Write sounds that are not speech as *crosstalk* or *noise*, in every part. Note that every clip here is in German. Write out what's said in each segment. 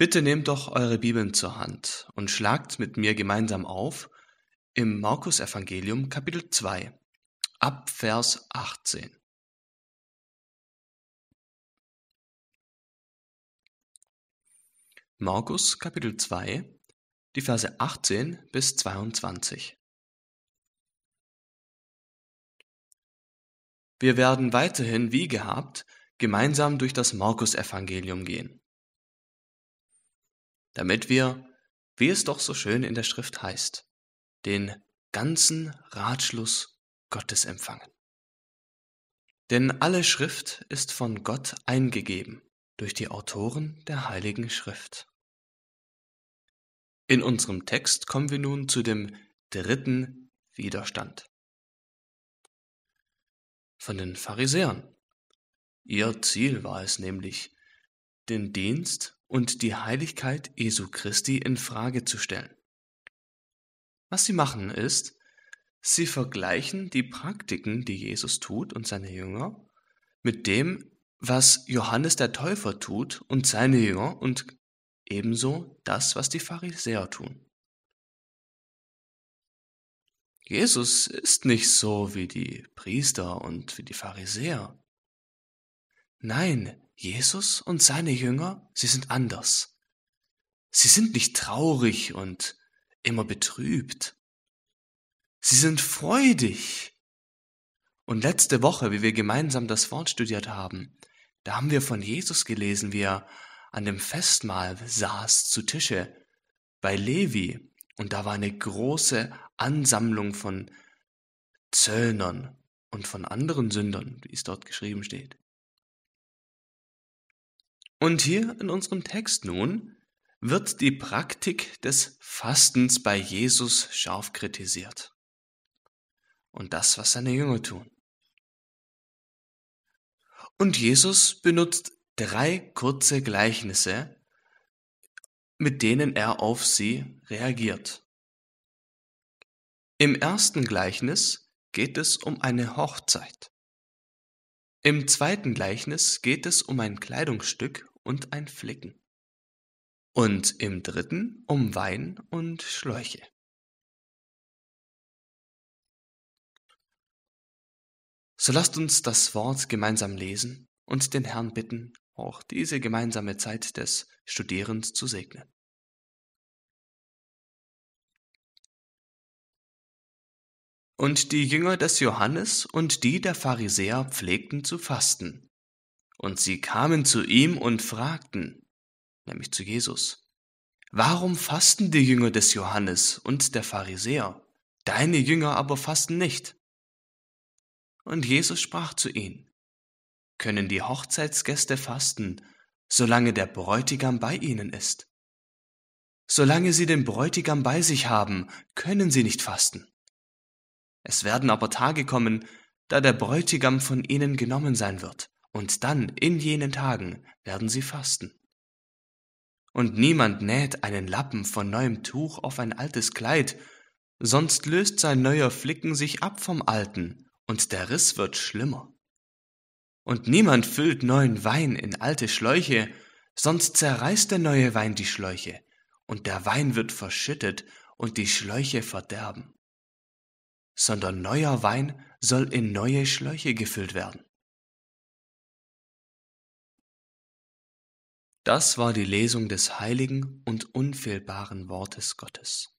Bitte nehmt doch eure Bibeln zur Hand und schlagt mit mir gemeinsam auf im Markus Evangelium Kapitel 2 ab Vers 18. Markus Kapitel 2, die Verse 18 bis 22. Wir werden weiterhin wie gehabt gemeinsam durch das Markus Evangelium gehen damit wir, wie es doch so schön in der Schrift heißt, den ganzen Ratschluss Gottes empfangen. Denn alle Schrift ist von Gott eingegeben durch die Autoren der heiligen Schrift. In unserem Text kommen wir nun zu dem dritten Widerstand. Von den Pharisäern. Ihr Ziel war es nämlich, den Dienst und die Heiligkeit Jesu Christi in Frage zu stellen. Was sie machen ist, sie vergleichen die Praktiken, die Jesus tut und seine Jünger, mit dem, was Johannes der Täufer tut und seine Jünger und ebenso das, was die Pharisäer tun. Jesus ist nicht so wie die Priester und wie die Pharisäer. Nein, Jesus und seine Jünger, sie sind anders. Sie sind nicht traurig und immer betrübt. Sie sind freudig. Und letzte Woche, wie wir gemeinsam das Wort studiert haben, da haben wir von Jesus gelesen, wie er an dem Festmahl saß zu Tische bei Levi. Und da war eine große Ansammlung von Zöllnern und von anderen Sündern, wie es dort geschrieben steht. Und hier in unserem Text nun wird die Praktik des Fastens bei Jesus scharf kritisiert. Und das, was seine Jünger tun. Und Jesus benutzt drei kurze Gleichnisse, mit denen er auf sie reagiert. Im ersten Gleichnis geht es um eine Hochzeit. Im zweiten Gleichnis geht es um ein Kleidungsstück und ein Flicken. Und im dritten um Wein und Schläuche. So lasst uns das Wort gemeinsam lesen und den Herrn bitten, auch diese gemeinsame Zeit des Studierens zu segnen. Und die Jünger des Johannes und die der Pharisäer pflegten zu fasten, und sie kamen zu ihm und fragten, nämlich zu Jesus, warum fasten die Jünger des Johannes und der Pharisäer, deine Jünger aber fasten nicht? Und Jesus sprach zu ihnen, können die Hochzeitsgäste fasten, solange der Bräutigam bei ihnen ist? Solange sie den Bräutigam bei sich haben, können sie nicht fasten. Es werden aber Tage kommen, da der Bräutigam von ihnen genommen sein wird, und dann in jenen Tagen werden sie fasten. Und niemand näht einen Lappen von neuem Tuch auf ein altes Kleid, sonst löst sein neuer Flicken sich ab vom alten, und der Riss wird schlimmer. Und niemand füllt neuen Wein in alte Schläuche, sonst zerreißt der neue Wein die Schläuche, und der Wein wird verschüttet und die Schläuche verderben. Sondern neuer Wein soll in neue Schläuche gefüllt werden. Das war die Lesung des heiligen und unfehlbaren Wortes Gottes.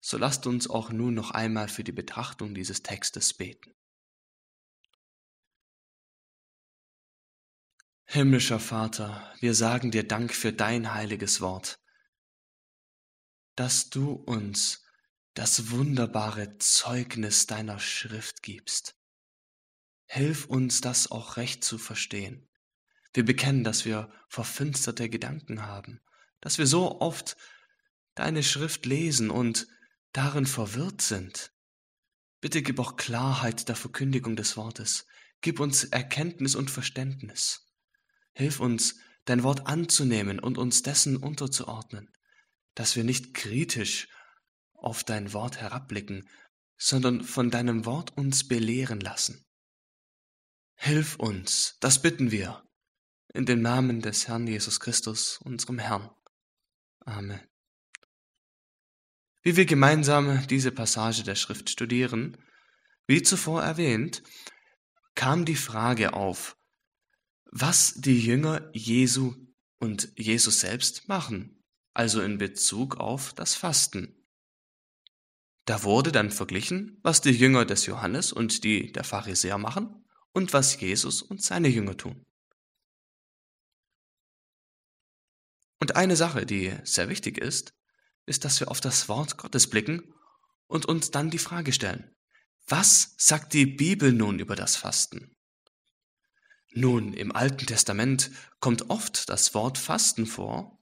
So lasst uns auch nun noch einmal für die Betrachtung dieses Textes beten. Himmlischer Vater, wir sagen dir Dank für dein heiliges Wort, dass du uns das wunderbare Zeugnis deiner Schrift gibst. Hilf uns, das auch recht zu verstehen wir bekennen, dass wir verfinsterte Gedanken haben, dass wir so oft deine Schrift lesen und darin verwirrt sind. Bitte gib auch Klarheit der Verkündigung des Wortes. Gib uns Erkenntnis und Verständnis. Hilf uns, dein Wort anzunehmen und uns dessen unterzuordnen, dass wir nicht kritisch auf dein Wort herabblicken, sondern von deinem Wort uns belehren lassen. Hilf uns, das bitten wir, in dem Namen des Herrn Jesus Christus, unserem Herrn. Amen. Wie wir gemeinsam diese Passage der Schrift studieren, wie zuvor erwähnt, kam die Frage auf, was die Jünger Jesu und Jesus selbst machen, also in Bezug auf das Fasten. Da wurde dann verglichen, was die Jünger des Johannes und die der Pharisäer machen und was Jesus und seine Jünger tun. Und eine Sache, die sehr wichtig ist, ist, dass wir auf das Wort Gottes blicken und uns dann die Frage stellen, was sagt die Bibel nun über das Fasten? Nun, im Alten Testament kommt oft das Wort Fasten vor.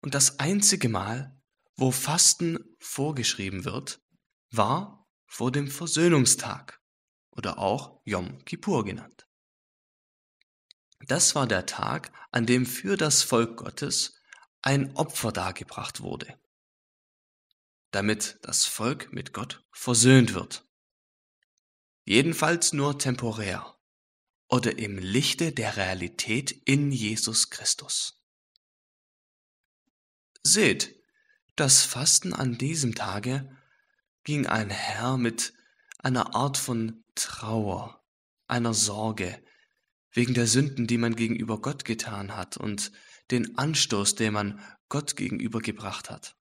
Und das einzige Mal, wo Fasten vorgeschrieben wird, war vor dem Versöhnungstag oder auch Yom Kippur genannt. Das war der Tag, an dem für das Volk Gottes ein Opfer dargebracht wurde, damit das Volk mit Gott versöhnt wird. Jedenfalls nur temporär oder im Lichte der Realität in Jesus Christus. Seht, das Fasten an diesem Tage ging einher mit einer Art von Trauer, einer Sorge, wegen der Sünden, die man gegenüber Gott getan hat und den Anstoß, den man Gott gegenüber gebracht hat.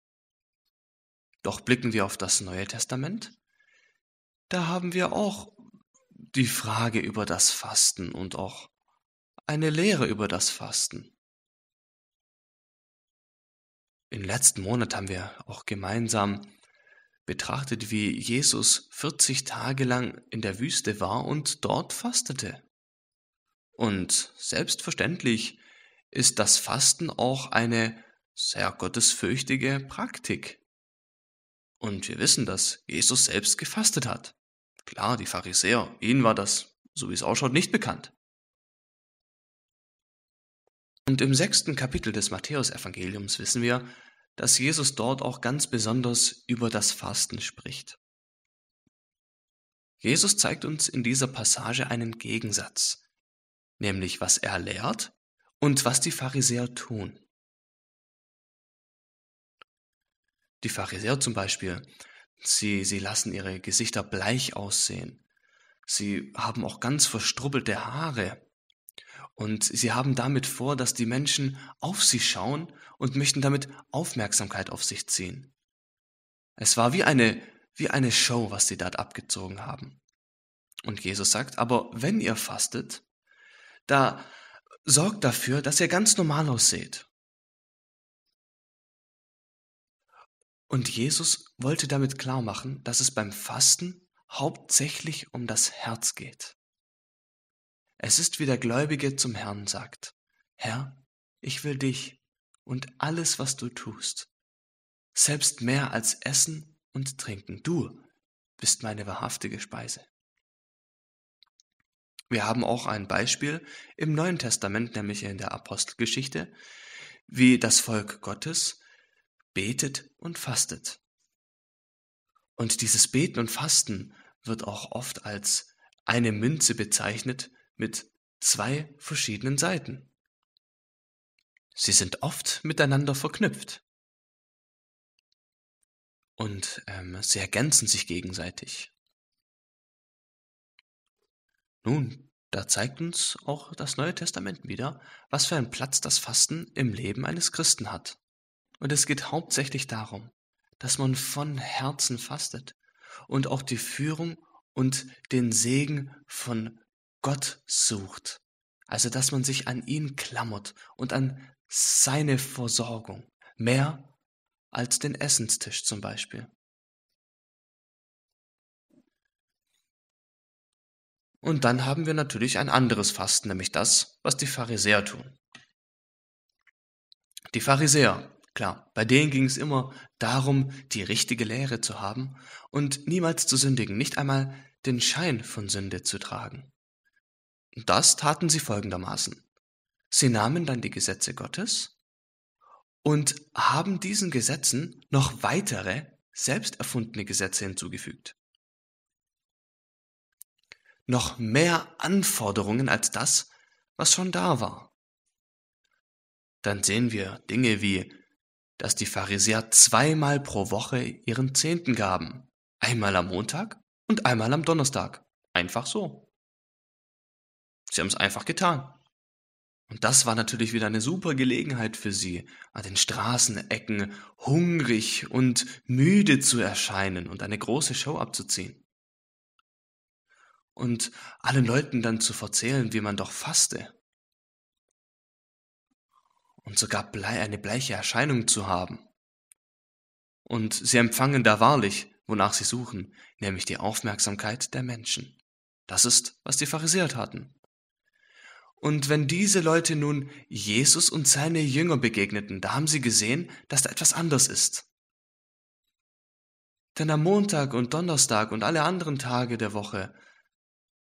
Doch blicken wir auf das Neue Testament, da haben wir auch die Frage über das Fasten und auch eine Lehre über das Fasten. Im letzten Monat haben wir auch gemeinsam betrachtet, wie Jesus 40 Tage lang in der Wüste war und dort fastete. Und selbstverständlich ist das Fasten auch eine sehr gottesfürchtige Praktik. Und wir wissen, dass Jesus selbst gefastet hat. Klar, die Pharisäer, ihnen war das, so wie es ausschaut, nicht bekannt. Und im sechsten Kapitel des Matthäusevangeliums wissen wir, dass Jesus dort auch ganz besonders über das Fasten spricht. Jesus zeigt uns in dieser Passage einen Gegensatz nämlich was er lehrt und was die Pharisäer tun. Die Pharisäer zum Beispiel, sie, sie lassen ihre Gesichter bleich aussehen. Sie haben auch ganz verstrubbelte Haare. Und sie haben damit vor, dass die Menschen auf sie schauen und möchten damit Aufmerksamkeit auf sich ziehen. Es war wie eine, wie eine Show, was sie dort abgezogen haben. Und Jesus sagt, aber wenn ihr fastet, da sorgt dafür, dass ihr ganz normal ausseht. Und Jesus wollte damit klar machen, dass es beim Fasten hauptsächlich um das Herz geht. Es ist wie der Gläubige zum Herrn sagt, Herr, ich will dich und alles, was du tust, selbst mehr als Essen und Trinken. Du bist meine wahrhaftige Speise. Wir haben auch ein Beispiel im Neuen Testament, nämlich in der Apostelgeschichte, wie das Volk Gottes betet und fastet. Und dieses Beten und Fasten wird auch oft als eine Münze bezeichnet mit zwei verschiedenen Seiten. Sie sind oft miteinander verknüpft und ähm, sie ergänzen sich gegenseitig. Nun, da zeigt uns auch das Neue Testament wieder, was für einen Platz das Fasten im Leben eines Christen hat. Und es geht hauptsächlich darum, dass man von Herzen fastet und auch die Führung und den Segen von Gott sucht. Also dass man sich an ihn klammert und an seine Versorgung, mehr als den Essenstisch zum Beispiel. Und dann haben wir natürlich ein anderes Fasten, nämlich das, was die Pharisäer tun. Die Pharisäer, klar, bei denen ging es immer darum, die richtige Lehre zu haben und niemals zu sündigen, nicht einmal den Schein von Sünde zu tragen. Und das taten sie folgendermaßen. Sie nahmen dann die Gesetze Gottes und haben diesen Gesetzen noch weitere, selbst erfundene Gesetze hinzugefügt noch mehr Anforderungen als das, was schon da war. Dann sehen wir Dinge wie, dass die Pharisäer zweimal pro Woche ihren Zehnten gaben, einmal am Montag und einmal am Donnerstag. Einfach so. Sie haben es einfach getan. Und das war natürlich wieder eine super Gelegenheit für sie, an den Straßenecken hungrig und müde zu erscheinen und eine große Show abzuziehen. Und allen Leuten dann zu erzählen, wie man doch faste. Und sogar eine bleiche Erscheinung zu haben. Und sie empfangen da wahrlich, wonach sie suchen, nämlich die Aufmerksamkeit der Menschen. Das ist, was die Pharisäer taten. Und wenn diese Leute nun Jesus und seine Jünger begegneten, da haben sie gesehen, dass da etwas anders ist. Denn am Montag und Donnerstag und alle anderen Tage der Woche,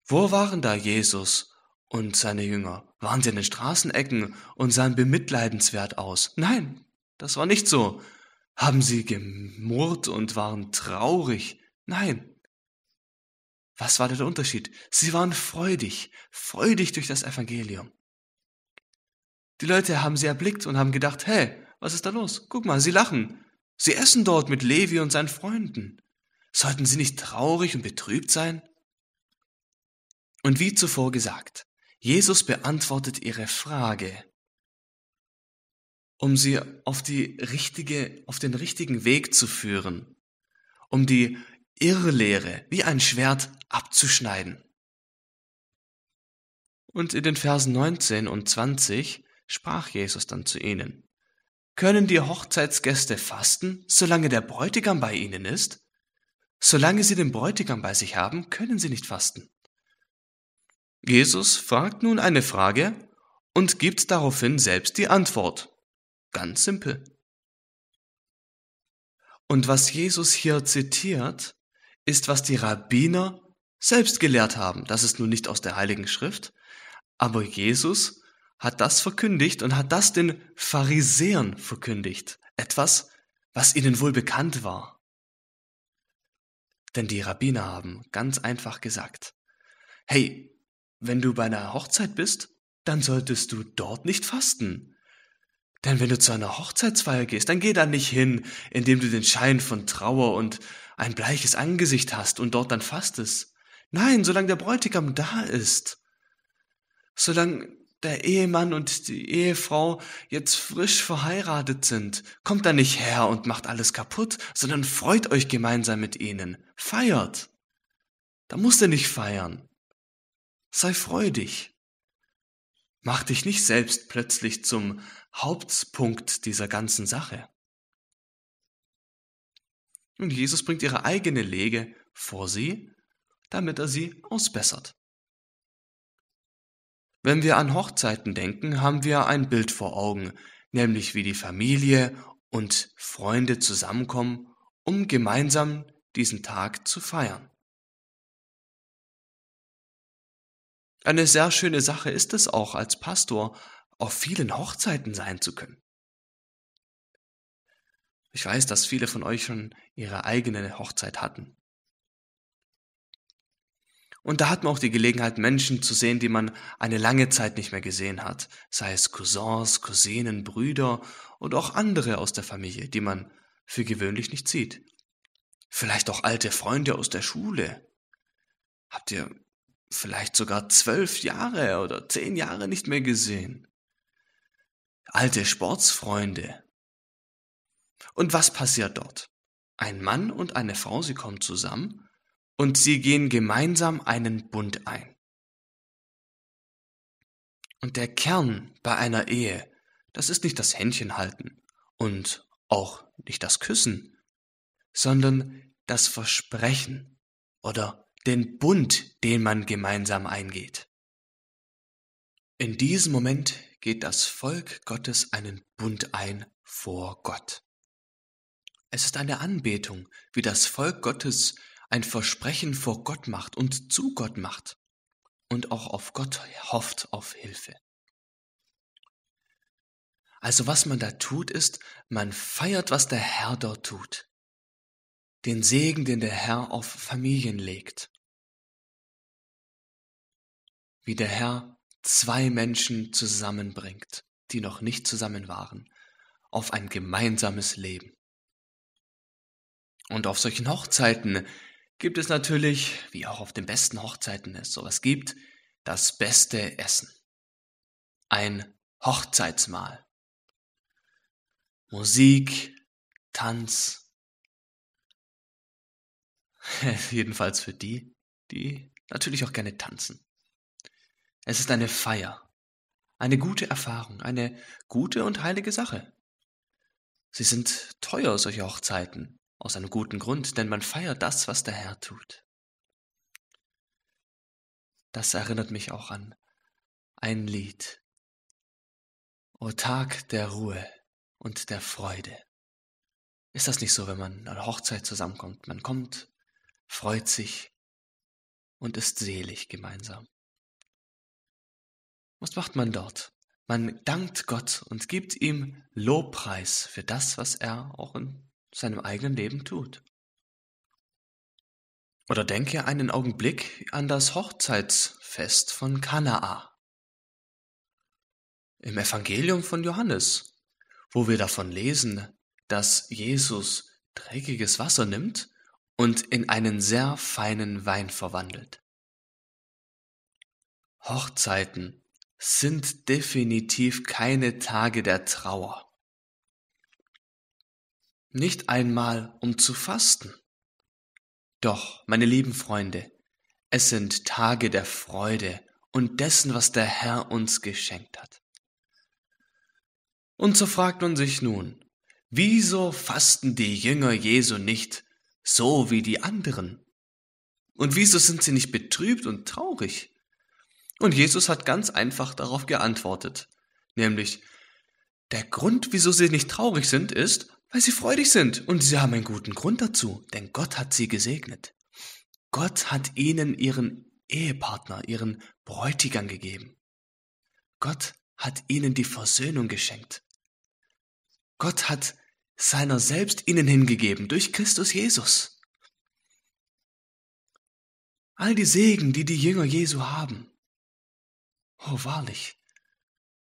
wo waren da Jesus und seine Jünger? Waren sie in den Straßenecken und sahen bemitleidenswert aus? Nein, das war nicht so. Haben sie gemurrt und waren traurig? Nein, was war der Unterschied? Sie waren freudig, freudig durch das Evangelium. Die Leute haben sie erblickt und haben gedacht, hey, was ist da los? Guck mal, sie lachen. Sie essen dort mit Levi und seinen Freunden. Sollten sie nicht traurig und betrübt sein? Und wie zuvor gesagt, Jesus beantwortet ihre Frage, um sie auf die richtige, auf den richtigen Weg zu führen, um die Irrlehre wie ein Schwert abzuschneiden. Und in den Versen 19 und 20 sprach Jesus dann zu ihnen. Können die Hochzeitsgäste fasten, solange der Bräutigam bei ihnen ist? Solange sie den Bräutigam bei sich haben, können sie nicht fasten. Jesus fragt nun eine Frage und gibt daraufhin selbst die Antwort. Ganz simpel. Und was Jesus hier zitiert, ist, was die Rabbiner selbst gelehrt haben. Das ist nun nicht aus der Heiligen Schrift, aber Jesus hat das verkündigt und hat das den Pharisäern verkündigt. Etwas, was ihnen wohl bekannt war. Denn die Rabbiner haben ganz einfach gesagt, hey, wenn du bei einer Hochzeit bist, dann solltest du dort nicht fasten. Denn wenn du zu einer Hochzeitsfeier gehst, dann geh da nicht hin, indem du den Schein von Trauer und ein bleiches Angesicht hast und dort dann fastest. Nein, solange der Bräutigam da ist, solange der Ehemann und die Ehefrau jetzt frisch verheiratet sind, kommt da nicht her und macht alles kaputt, sondern freut euch gemeinsam mit ihnen, feiert. Da musst du nicht feiern. Sei freudig. Mach dich nicht selbst plötzlich zum Hauptpunkt dieser ganzen Sache. Und Jesus bringt ihre eigene Lege vor sie, damit er sie ausbessert. Wenn wir an Hochzeiten denken, haben wir ein Bild vor Augen, nämlich wie die Familie und Freunde zusammenkommen, um gemeinsam diesen Tag zu feiern. Eine sehr schöne Sache ist es auch als Pastor, auf vielen Hochzeiten sein zu können. Ich weiß, dass viele von euch schon ihre eigene Hochzeit hatten. Und da hat man auch die Gelegenheit, Menschen zu sehen, die man eine lange Zeit nicht mehr gesehen hat, sei es Cousins, Cousinen, Brüder und auch andere aus der Familie, die man für gewöhnlich nicht sieht. Vielleicht auch alte Freunde aus der Schule. Habt ihr vielleicht sogar zwölf Jahre oder zehn Jahre nicht mehr gesehen? Alte Sportsfreunde, und was passiert dort? Ein Mann und eine Frau, sie kommen zusammen und sie gehen gemeinsam einen Bund ein. Und der Kern bei einer Ehe, das ist nicht das Händchen halten und auch nicht das Küssen, sondern das Versprechen oder den Bund, den man gemeinsam eingeht. In diesem Moment geht das Volk Gottes einen Bund ein vor Gott. Es ist eine Anbetung, wie das Volk Gottes ein Versprechen vor Gott macht und zu Gott macht und auch auf Gott hofft auf Hilfe. Also was man da tut, ist, man feiert, was der Herr dort tut. Den Segen, den der Herr auf Familien legt. Wie der Herr zwei Menschen zusammenbringt, die noch nicht zusammen waren, auf ein gemeinsames Leben. Und auf solchen Hochzeiten gibt es natürlich, wie auch auf den besten Hochzeiten es sowas gibt, das beste Essen. Ein Hochzeitsmahl. Musik, Tanz. *laughs* Jedenfalls für die, die natürlich auch gerne tanzen. Es ist eine Feier, eine gute Erfahrung, eine gute und heilige Sache. Sie sind teuer, solche Hochzeiten, aus einem guten Grund, denn man feiert das, was der Herr tut. Das erinnert mich auch an ein Lied. O Tag der Ruhe und der Freude. Ist das nicht so, wenn man an Hochzeit zusammenkommt? Man kommt, freut sich und ist selig gemeinsam. Was macht man dort? Man dankt Gott und gibt ihm Lobpreis für das, was er auch in seinem eigenen Leben tut. Oder denke einen Augenblick an das Hochzeitsfest von Kanaa. Im Evangelium von Johannes, wo wir davon lesen, dass Jesus dreckiges Wasser nimmt und in einen sehr feinen Wein verwandelt. Hochzeiten sind definitiv keine Tage der Trauer. Nicht einmal um zu fasten. Doch, meine lieben Freunde, es sind Tage der Freude und dessen, was der Herr uns geschenkt hat. Und so fragt man sich nun, wieso fasten die Jünger Jesu nicht so wie die anderen? Und wieso sind sie nicht betrübt und traurig? Und Jesus hat ganz einfach darauf geantwortet, nämlich, der Grund, wieso sie nicht traurig sind, ist, weil sie freudig sind. Und sie haben einen guten Grund dazu, denn Gott hat sie gesegnet. Gott hat ihnen ihren Ehepartner, ihren Bräutigam gegeben. Gott hat ihnen die Versöhnung geschenkt. Gott hat seiner selbst ihnen hingegeben durch Christus Jesus. All die Segen, die die Jünger Jesu haben, Oh, wahrlich.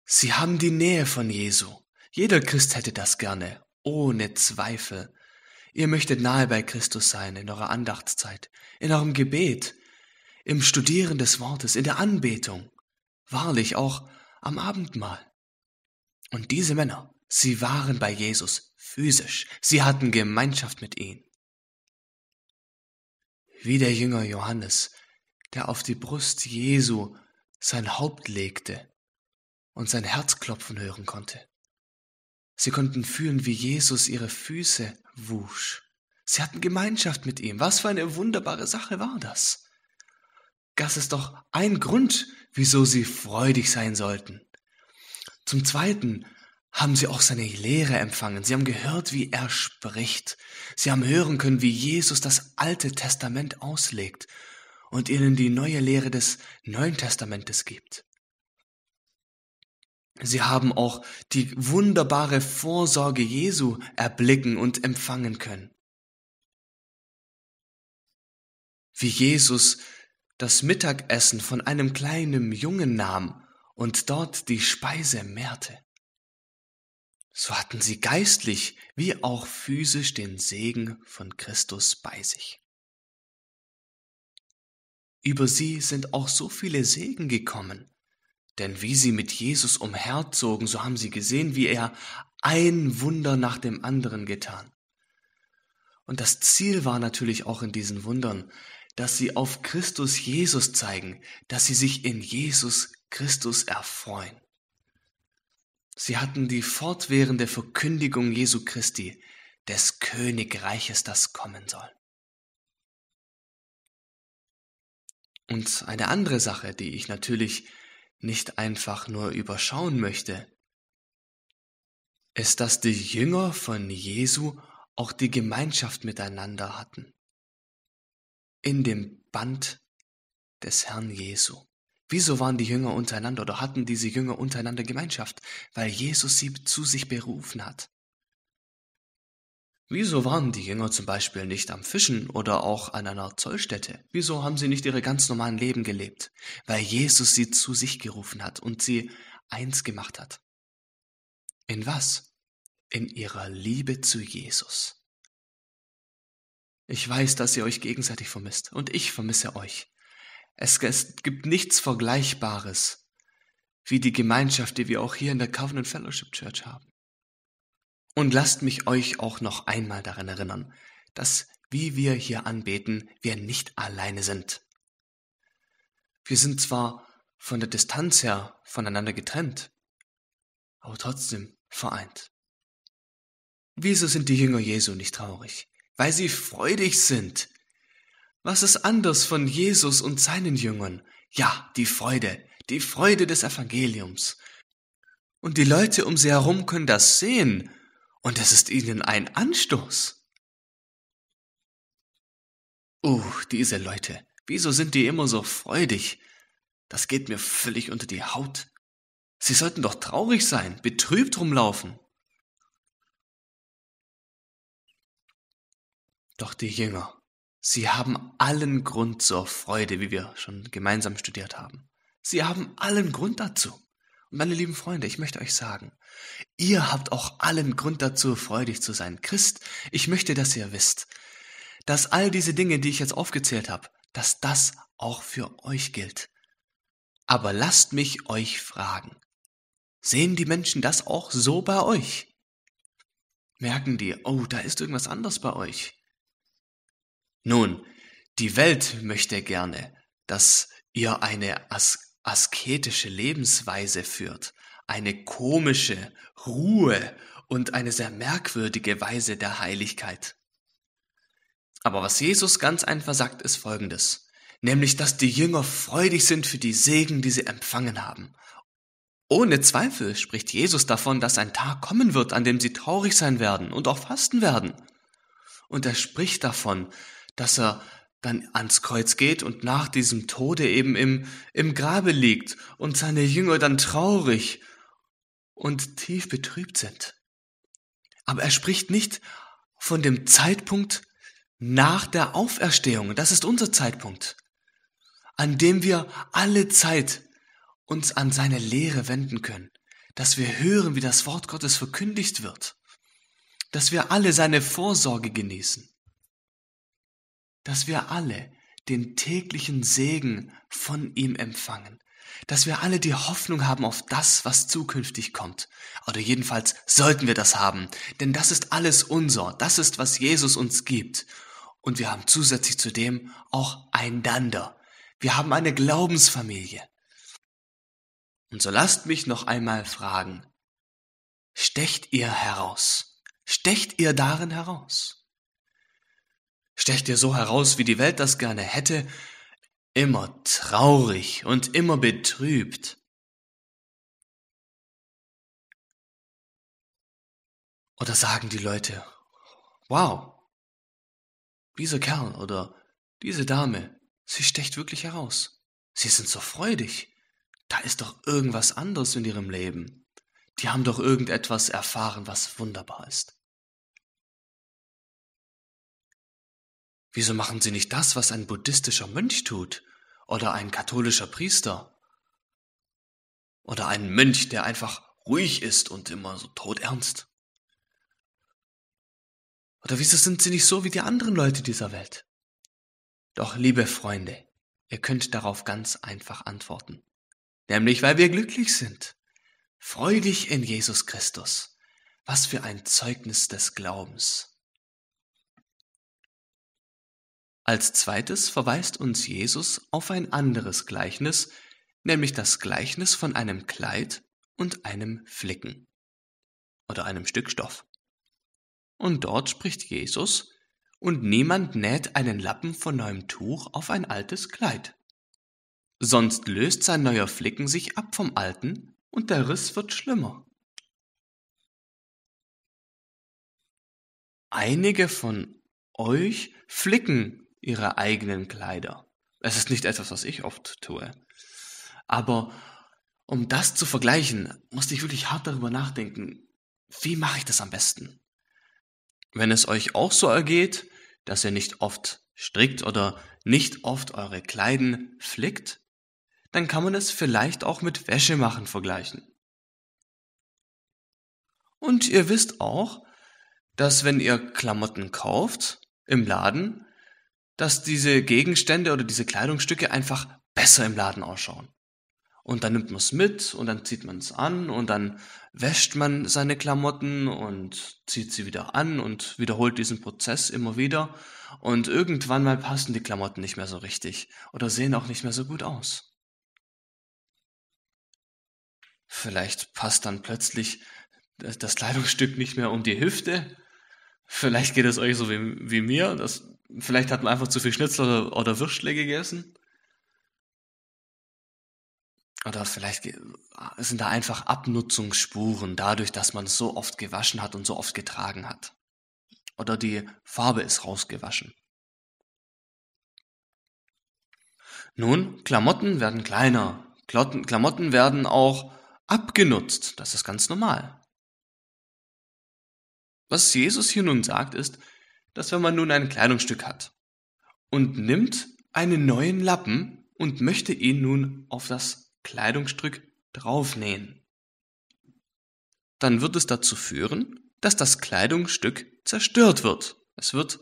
Sie haben die Nähe von Jesu. Jeder Christ hätte das gerne, ohne Zweifel. Ihr möchtet nahe bei Christus sein in eurer Andachtszeit, in eurem Gebet, im Studieren des Wortes, in der Anbetung, wahrlich auch am Abendmahl. Und diese Männer, sie waren bei Jesus physisch, sie hatten Gemeinschaft mit ihm. Wie der Jünger Johannes, der auf die Brust Jesu sein Haupt legte und sein Herz klopfen hören konnte. Sie konnten fühlen, wie Jesus ihre Füße wusch. Sie hatten Gemeinschaft mit ihm. Was für eine wunderbare Sache war das? Das ist doch ein Grund, wieso sie freudig sein sollten. Zum Zweiten haben sie auch seine Lehre empfangen. Sie haben gehört, wie er spricht. Sie haben hören können, wie Jesus das Alte Testament auslegt und ihnen die neue Lehre des Neuen Testamentes gibt. Sie haben auch die wunderbare Vorsorge Jesu erblicken und empfangen können. Wie Jesus das Mittagessen von einem kleinen Jungen nahm und dort die Speise mehrte. So hatten sie geistlich wie auch physisch den Segen von Christus bei sich. Über sie sind auch so viele Segen gekommen. Denn wie sie mit Jesus umherzogen, so haben sie gesehen, wie er ein Wunder nach dem anderen getan. Und das Ziel war natürlich auch in diesen Wundern, dass sie auf Christus Jesus zeigen, dass sie sich in Jesus Christus erfreuen. Sie hatten die fortwährende Verkündigung Jesu Christi, des Königreiches, das kommen soll. Und eine andere Sache, die ich natürlich nicht einfach nur überschauen möchte, ist, dass die Jünger von Jesu auch die Gemeinschaft miteinander hatten. In dem Band des Herrn Jesu. Wieso waren die Jünger untereinander oder hatten diese Jünger untereinander Gemeinschaft? Weil Jesus sie zu sich berufen hat. Wieso waren die Jünger zum Beispiel nicht am Fischen oder auch an einer Zollstätte? Wieso haben sie nicht ihre ganz normalen Leben gelebt? Weil Jesus sie zu sich gerufen hat und sie eins gemacht hat. In was? In ihrer Liebe zu Jesus. Ich weiß, dass ihr euch gegenseitig vermisst und ich vermisse euch. Es, es gibt nichts Vergleichbares wie die Gemeinschaft, die wir auch hier in der Covenant Fellowship Church haben. Und lasst mich euch auch noch einmal daran erinnern, dass, wie wir hier anbeten, wir nicht alleine sind. Wir sind zwar von der Distanz her voneinander getrennt, aber trotzdem vereint. Wieso sind die Jünger Jesu nicht traurig? Weil sie freudig sind. Was ist anders von Jesus und seinen Jüngern? Ja, die Freude, die Freude des Evangeliums. Und die Leute um sie herum können das sehen und es ist ihnen ein Anstoß. Uh, diese Leute, wieso sind die immer so freudig? Das geht mir völlig unter die Haut. Sie sollten doch traurig sein, betrübt rumlaufen. Doch die Jünger, sie haben allen Grund zur Freude, wie wir schon gemeinsam studiert haben. Sie haben allen Grund dazu. Und meine lieben Freunde, ich möchte euch sagen, ihr habt auch allen Grund dazu, freudig zu sein. Christ, ich möchte, dass ihr wisst, dass all diese Dinge, die ich jetzt aufgezählt habe, dass das auch für euch gilt. Aber lasst mich euch fragen, sehen die Menschen das auch so bei euch? Merken die, oh, da ist irgendwas anders bei euch? Nun, die Welt möchte gerne, dass ihr eine As asketische Lebensweise führt, eine komische Ruhe und eine sehr merkwürdige Weise der Heiligkeit. Aber was Jesus ganz einfach sagt, ist Folgendes, nämlich dass die Jünger freudig sind für die Segen, die sie empfangen haben. Ohne Zweifel spricht Jesus davon, dass ein Tag kommen wird, an dem sie traurig sein werden und auch fasten werden. Und er spricht davon, dass er dann ans Kreuz geht und nach diesem Tode eben im, im Grabe liegt und seine Jünger dann traurig und tief betrübt sind. Aber er spricht nicht von dem Zeitpunkt nach der Auferstehung. Das ist unser Zeitpunkt, an dem wir alle Zeit uns an seine Lehre wenden können, dass wir hören, wie das Wort Gottes verkündigt wird, dass wir alle seine Vorsorge genießen dass wir alle den täglichen Segen von ihm empfangen, dass wir alle die Hoffnung haben auf das, was zukünftig kommt. Oder jedenfalls sollten wir das haben, denn das ist alles unser, das ist, was Jesus uns gibt. Und wir haben zusätzlich zu dem auch einander. Wir haben eine Glaubensfamilie. Und so lasst mich noch einmal fragen, stecht ihr heraus? Stecht ihr darin heraus? Stecht ihr so heraus, wie die Welt das gerne hätte, immer traurig und immer betrübt. Oder sagen die Leute, wow, dieser Kerl oder diese Dame, sie stecht wirklich heraus. Sie sind so freudig. Da ist doch irgendwas anderes in ihrem Leben. Die haben doch irgendetwas erfahren, was wunderbar ist. Wieso machen Sie nicht das, was ein buddhistischer Mönch tut oder ein katholischer Priester? Oder ein Mönch, der einfach ruhig ist und immer so todernst? Oder wieso sind Sie nicht so wie die anderen Leute dieser Welt? Doch, liebe Freunde, ihr könnt darauf ganz einfach antworten. Nämlich, weil wir glücklich sind. Freudig in Jesus Christus. Was für ein Zeugnis des Glaubens. Als zweites verweist uns Jesus auf ein anderes Gleichnis, nämlich das Gleichnis von einem Kleid und einem Flicken oder einem Stück Stoff. Und dort spricht Jesus, und niemand näht einen Lappen von neuem Tuch auf ein altes Kleid. Sonst löst sein neuer Flicken sich ab vom alten und der Riss wird schlimmer. Einige von euch flicken ihre eigenen Kleider. Es ist nicht etwas, was ich oft tue. Aber um das zu vergleichen, musste ich wirklich hart darüber nachdenken, wie mache ich das am besten? Wenn es euch auch so ergeht, dass ihr nicht oft strickt oder nicht oft eure Kleiden flickt, dann kann man es vielleicht auch mit Wäsche machen vergleichen. Und ihr wisst auch, dass wenn ihr Klamotten kauft im Laden, dass diese Gegenstände oder diese Kleidungsstücke einfach besser im Laden ausschauen. Und dann nimmt man es mit und dann zieht man es an und dann wäscht man seine Klamotten und zieht sie wieder an und wiederholt diesen Prozess immer wieder. Und irgendwann mal passen die Klamotten nicht mehr so richtig oder sehen auch nicht mehr so gut aus. Vielleicht passt dann plötzlich das Kleidungsstück nicht mehr um die Hüfte. Vielleicht geht es euch so wie, wie mir. Das, vielleicht hat man einfach zu viel Schnitzel oder, oder Würstle gegessen. Oder vielleicht sind da einfach Abnutzungsspuren dadurch, dass man es so oft gewaschen hat und so oft getragen hat. Oder die Farbe ist rausgewaschen. Nun, Klamotten werden kleiner. Klamotten werden auch abgenutzt. Das ist ganz normal. Was Jesus hier nun sagt, ist, dass wenn man nun ein Kleidungsstück hat und nimmt einen neuen Lappen und möchte ihn nun auf das Kleidungsstück draufnähen. Dann wird es dazu führen, dass das Kleidungsstück zerstört wird. Es wird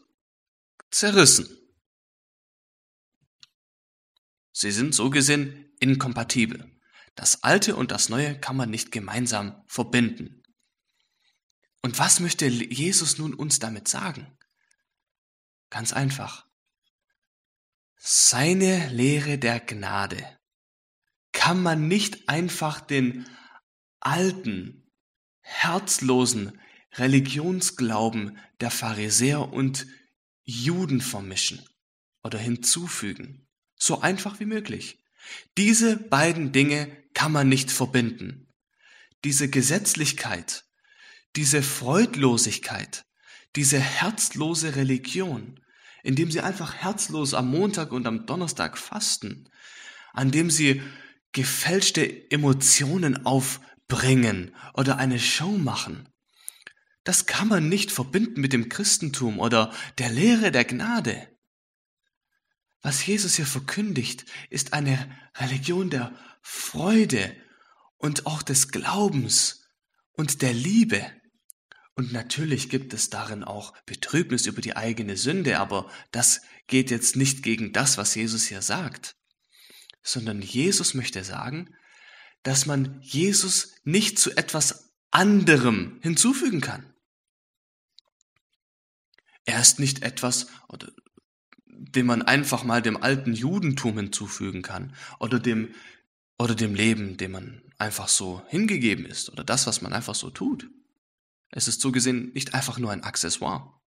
zerrissen. Sie sind so gesehen inkompatibel. Das Alte und das Neue kann man nicht gemeinsam verbinden. Und was möchte Jesus nun uns damit sagen? Ganz einfach. Seine Lehre der Gnade kann man nicht einfach den alten, herzlosen Religionsglauben der Pharisäer und Juden vermischen oder hinzufügen. So einfach wie möglich. Diese beiden Dinge kann man nicht verbinden. Diese Gesetzlichkeit, diese Freudlosigkeit, diese herzlose Religion, indem sie einfach herzlos am Montag und am Donnerstag fasten, an dem sie gefälschte Emotionen aufbringen oder eine Show machen. Das kann man nicht verbinden mit dem Christentum oder der Lehre der Gnade. Was Jesus hier verkündigt, ist eine Religion der Freude und auch des Glaubens und der Liebe. Und natürlich gibt es darin auch Betrübnis über die eigene Sünde, aber das geht jetzt nicht gegen das, was Jesus hier sagt sondern Jesus möchte sagen, dass man Jesus nicht zu etwas anderem hinzufügen kann. Er ist nicht etwas, dem man einfach mal dem alten Judentum hinzufügen kann oder dem, oder dem Leben, dem man einfach so hingegeben ist oder das, was man einfach so tut. Es ist so gesehen nicht einfach nur ein Accessoire.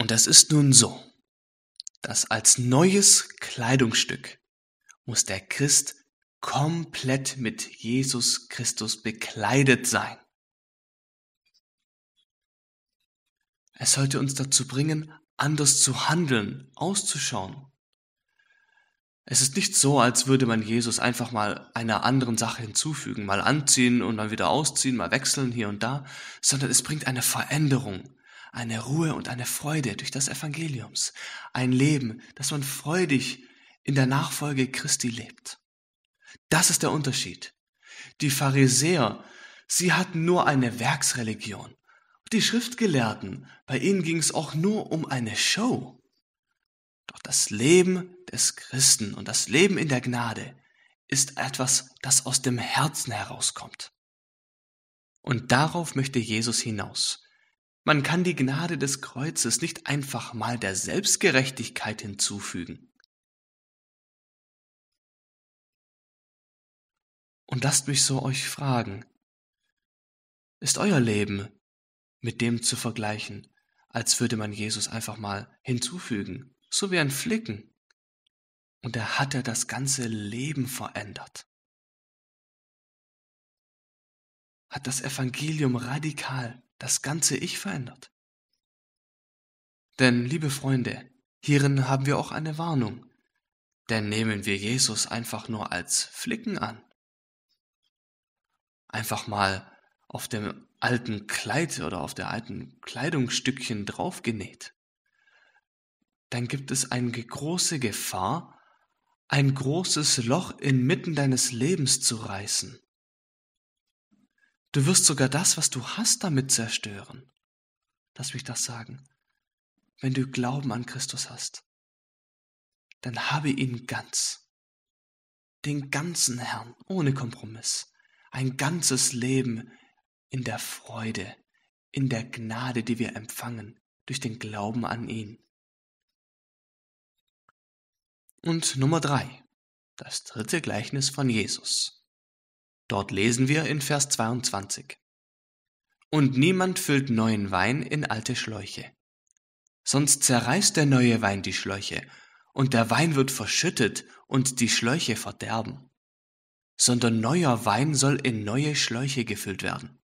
Und das ist nun so dass als neues Kleidungsstück muss der Christ komplett mit Jesus Christus bekleidet sein. Es sollte uns dazu bringen, anders zu handeln, auszuschauen. Es ist nicht so, als würde man Jesus einfach mal einer anderen Sache hinzufügen, mal anziehen und dann wieder ausziehen, mal wechseln hier und da, sondern es bringt eine Veränderung, eine Ruhe und eine Freude durch das Evangeliums, ein Leben, das man freudig in der Nachfolge Christi lebt. Das ist der Unterschied. Die Pharisäer, sie hatten nur eine Werksreligion. Die Schriftgelehrten, bei ihnen ging es auch nur um eine Show. Doch das Leben des Christen und das Leben in der Gnade ist etwas, das aus dem Herzen herauskommt. Und darauf möchte Jesus hinaus. Man kann die Gnade des Kreuzes nicht einfach mal der Selbstgerechtigkeit hinzufügen. Und lasst mich so euch fragen, ist euer Leben mit dem zu vergleichen, als würde man Jesus einfach mal hinzufügen, so wie ein Flicken. Und er hat er das ganze Leben verändert. Hat das Evangelium radikal das ganze Ich verändert. Denn, liebe Freunde, hierin haben wir auch eine Warnung. Denn nehmen wir Jesus einfach nur als Flicken an. Einfach mal auf dem alten Kleid oder auf der alten Kleidungsstückchen draufgenäht, dann gibt es eine große Gefahr, ein großes Loch inmitten deines Lebens zu reißen. Du wirst sogar das, was du hast, damit zerstören. Lass mich das sagen. Wenn du Glauben an Christus hast, dann habe ihn ganz. Den ganzen Herrn, ohne Kompromiss. Ein ganzes Leben in der Freude, in der Gnade, die wir empfangen, durch den Glauben an ihn. Und Nummer drei, das dritte Gleichnis von Jesus. Dort lesen wir in Vers 22. Und niemand füllt neuen Wein in alte Schläuche. Sonst zerreißt der neue Wein die Schläuche, und der Wein wird verschüttet und die Schläuche verderben. Sondern neuer Wein soll in neue Schläuche gefüllt werden.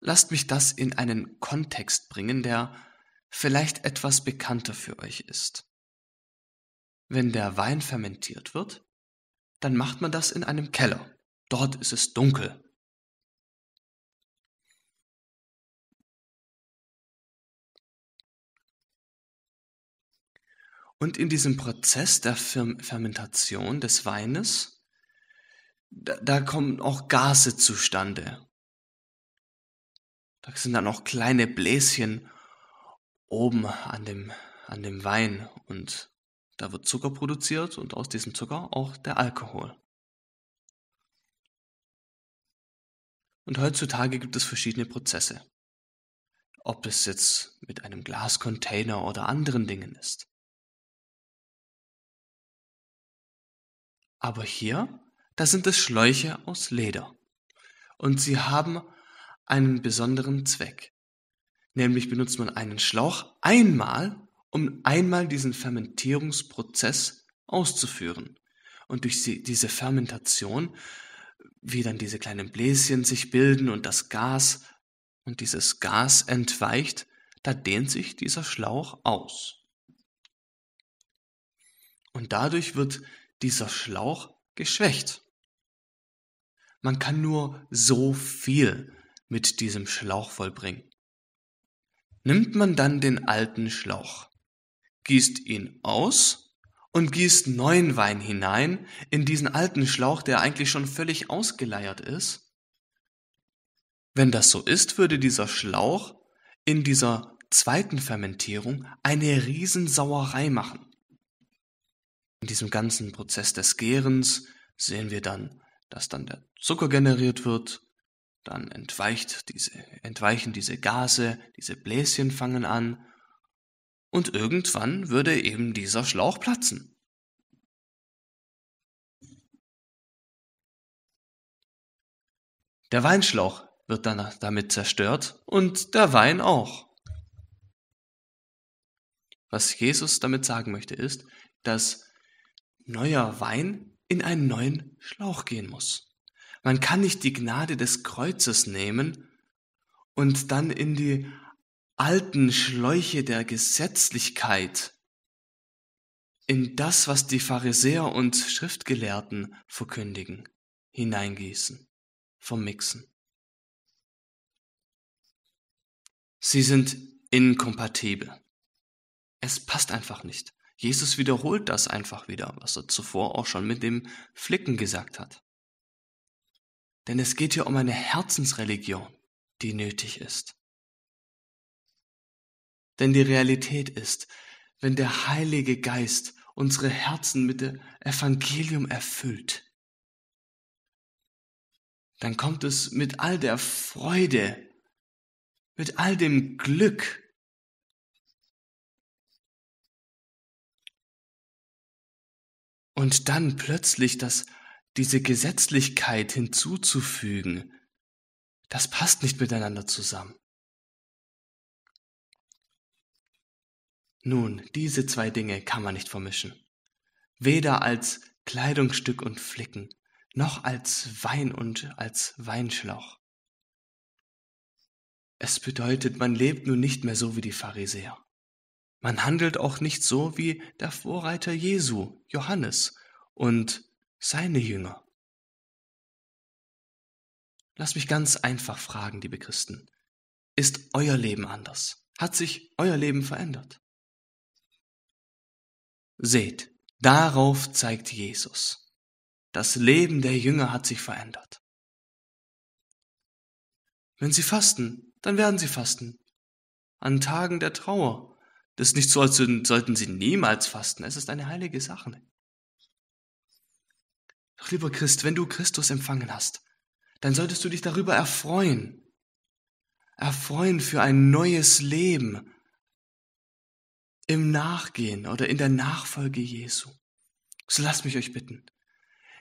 Lasst mich das in einen Kontext bringen, der vielleicht etwas bekannter für euch ist. Wenn der Wein fermentiert wird, dann macht man das in einem Keller. Dort ist es dunkel. Und in diesem Prozess der Fermentation des Weines, da, da kommen auch Gase zustande. Da sind dann auch kleine Bläschen oben an dem, an dem Wein und da wird Zucker produziert und aus diesem Zucker auch der Alkohol. Und heutzutage gibt es verschiedene Prozesse. Ob es jetzt mit einem Glascontainer oder anderen Dingen ist. Aber hier, da sind es Schläuche aus Leder. Und sie haben einen besonderen Zweck. Nämlich benutzt man einen Schlauch einmal, um einmal diesen Fermentierungsprozess auszuführen. Und durch diese Fermentation, wie dann diese kleinen Bläschen sich bilden und das Gas und dieses Gas entweicht, da dehnt sich dieser Schlauch aus. Und dadurch wird dieser Schlauch geschwächt. Man kann nur so viel mit diesem Schlauch vollbringen nimmt man dann den alten Schlauch, gießt ihn aus und gießt neuen Wein hinein in diesen alten Schlauch, der eigentlich schon völlig ausgeleiert ist. Wenn das so ist, würde dieser Schlauch in dieser zweiten Fermentierung eine Riesensauerei machen. In diesem ganzen Prozess des Gärens sehen wir dann, dass dann der Zucker generiert wird, dann entweicht diese, entweichen diese Gase, diese Bläschen fangen an und irgendwann würde eben dieser Schlauch platzen. Der Weinschlauch wird dann damit zerstört und der Wein auch. Was Jesus damit sagen möchte, ist, dass neuer Wein in einen neuen Schlauch gehen muss. Man kann nicht die Gnade des Kreuzes nehmen und dann in die alten Schläuche der Gesetzlichkeit, in das, was die Pharisäer und Schriftgelehrten verkündigen, hineingießen, vermixen. Sie sind inkompatibel. Es passt einfach nicht. Jesus wiederholt das einfach wieder, was er zuvor auch schon mit dem Flicken gesagt hat. Denn es geht hier um eine Herzensreligion, die nötig ist. Denn die Realität ist, wenn der Heilige Geist unsere Herzen mit dem Evangelium erfüllt, dann kommt es mit all der Freude, mit all dem Glück, und dann plötzlich das diese Gesetzlichkeit hinzuzufügen, das passt nicht miteinander zusammen. Nun, diese zwei Dinge kann man nicht vermischen. Weder als Kleidungsstück und Flicken, noch als Wein und als Weinschlauch. Es bedeutet, man lebt nun nicht mehr so wie die Pharisäer. Man handelt auch nicht so wie der Vorreiter Jesu, Johannes, und seine Jünger. Lass mich ganz einfach fragen, liebe Christen. Ist euer Leben anders? Hat sich euer Leben verändert? Seht, darauf zeigt Jesus. Das Leben der Jünger hat sich verändert. Wenn sie fasten, dann werden sie fasten. An Tagen der Trauer. Das ist nicht so, als sollten sie niemals fasten. Es ist eine heilige Sache. Doch lieber Christ, wenn du Christus empfangen hast, dann solltest du dich darüber erfreuen. Erfreuen für ein neues Leben im Nachgehen oder in der Nachfolge Jesu. So lasst mich euch bitten.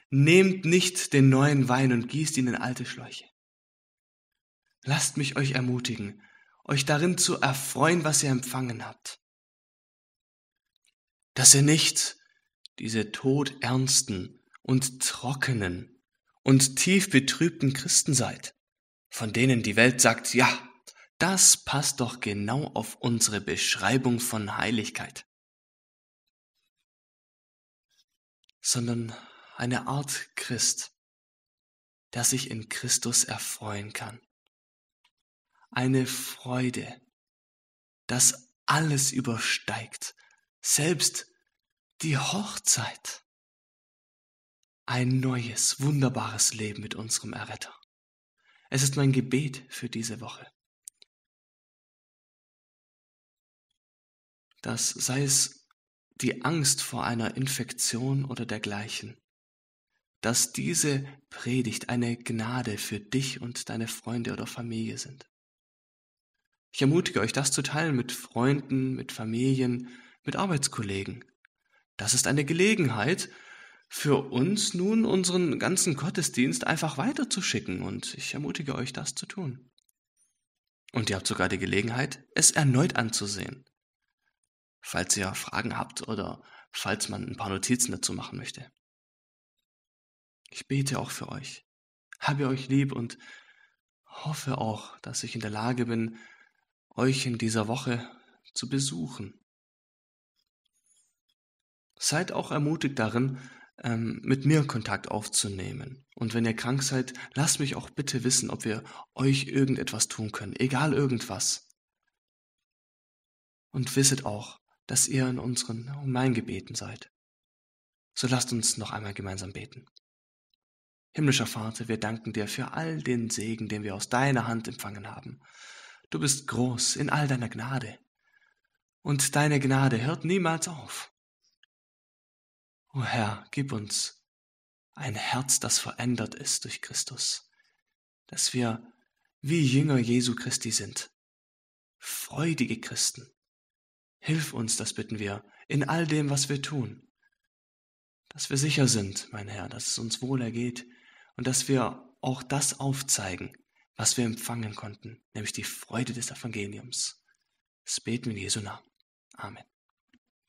Nehmt nicht den neuen Wein und gießt ihn in alte Schläuche. Lasst mich euch ermutigen, euch darin zu erfreuen, was ihr empfangen habt. Dass ihr nicht diese todernsten und trockenen und tief betrübten Christen seid, von denen die Welt sagt, ja, das passt doch genau auf unsere Beschreibung von Heiligkeit, sondern eine Art Christ, der sich in Christus erfreuen kann. Eine Freude, das alles übersteigt, selbst die Hochzeit ein neues, wunderbares Leben mit unserem Erretter. Es ist mein Gebet für diese Woche. dass sei es die Angst vor einer Infektion oder dergleichen, dass diese Predigt eine Gnade für dich und deine Freunde oder Familie sind. Ich ermutige euch, das zu teilen mit Freunden, mit Familien, mit Arbeitskollegen. Das ist eine Gelegenheit, für uns nun unseren ganzen Gottesdienst einfach weiterzuschicken und ich ermutige euch, das zu tun. Und ihr habt sogar die Gelegenheit, es erneut anzusehen, falls ihr Fragen habt oder falls man ein paar Notizen dazu machen möchte. Ich bete auch für euch, habe euch lieb und hoffe auch, dass ich in der Lage bin, euch in dieser Woche zu besuchen. Seid auch ermutigt darin, ähm, mit mir Kontakt aufzunehmen. Und wenn ihr krank seid, lasst mich auch bitte wissen, ob wir euch irgendetwas tun können, egal irgendwas. Und wisset auch, dass ihr in unseren und meinen Gebeten seid. So lasst uns noch einmal gemeinsam beten. Himmlischer Vater, wir danken dir für all den Segen, den wir aus deiner Hand empfangen haben. Du bist groß in all deiner Gnade. Und deine Gnade hört niemals auf. O Herr, gib uns ein Herz, das verändert ist durch Christus, dass wir wie Jünger Jesu Christi sind, freudige Christen. Hilf uns, das bitten wir, in all dem, was wir tun, dass wir sicher sind, mein Herr, dass es uns wohl ergeht und dass wir auch das aufzeigen, was wir empfangen konnten, nämlich die Freude des Evangeliums. Das beten wir in Jesu Namen. Amen.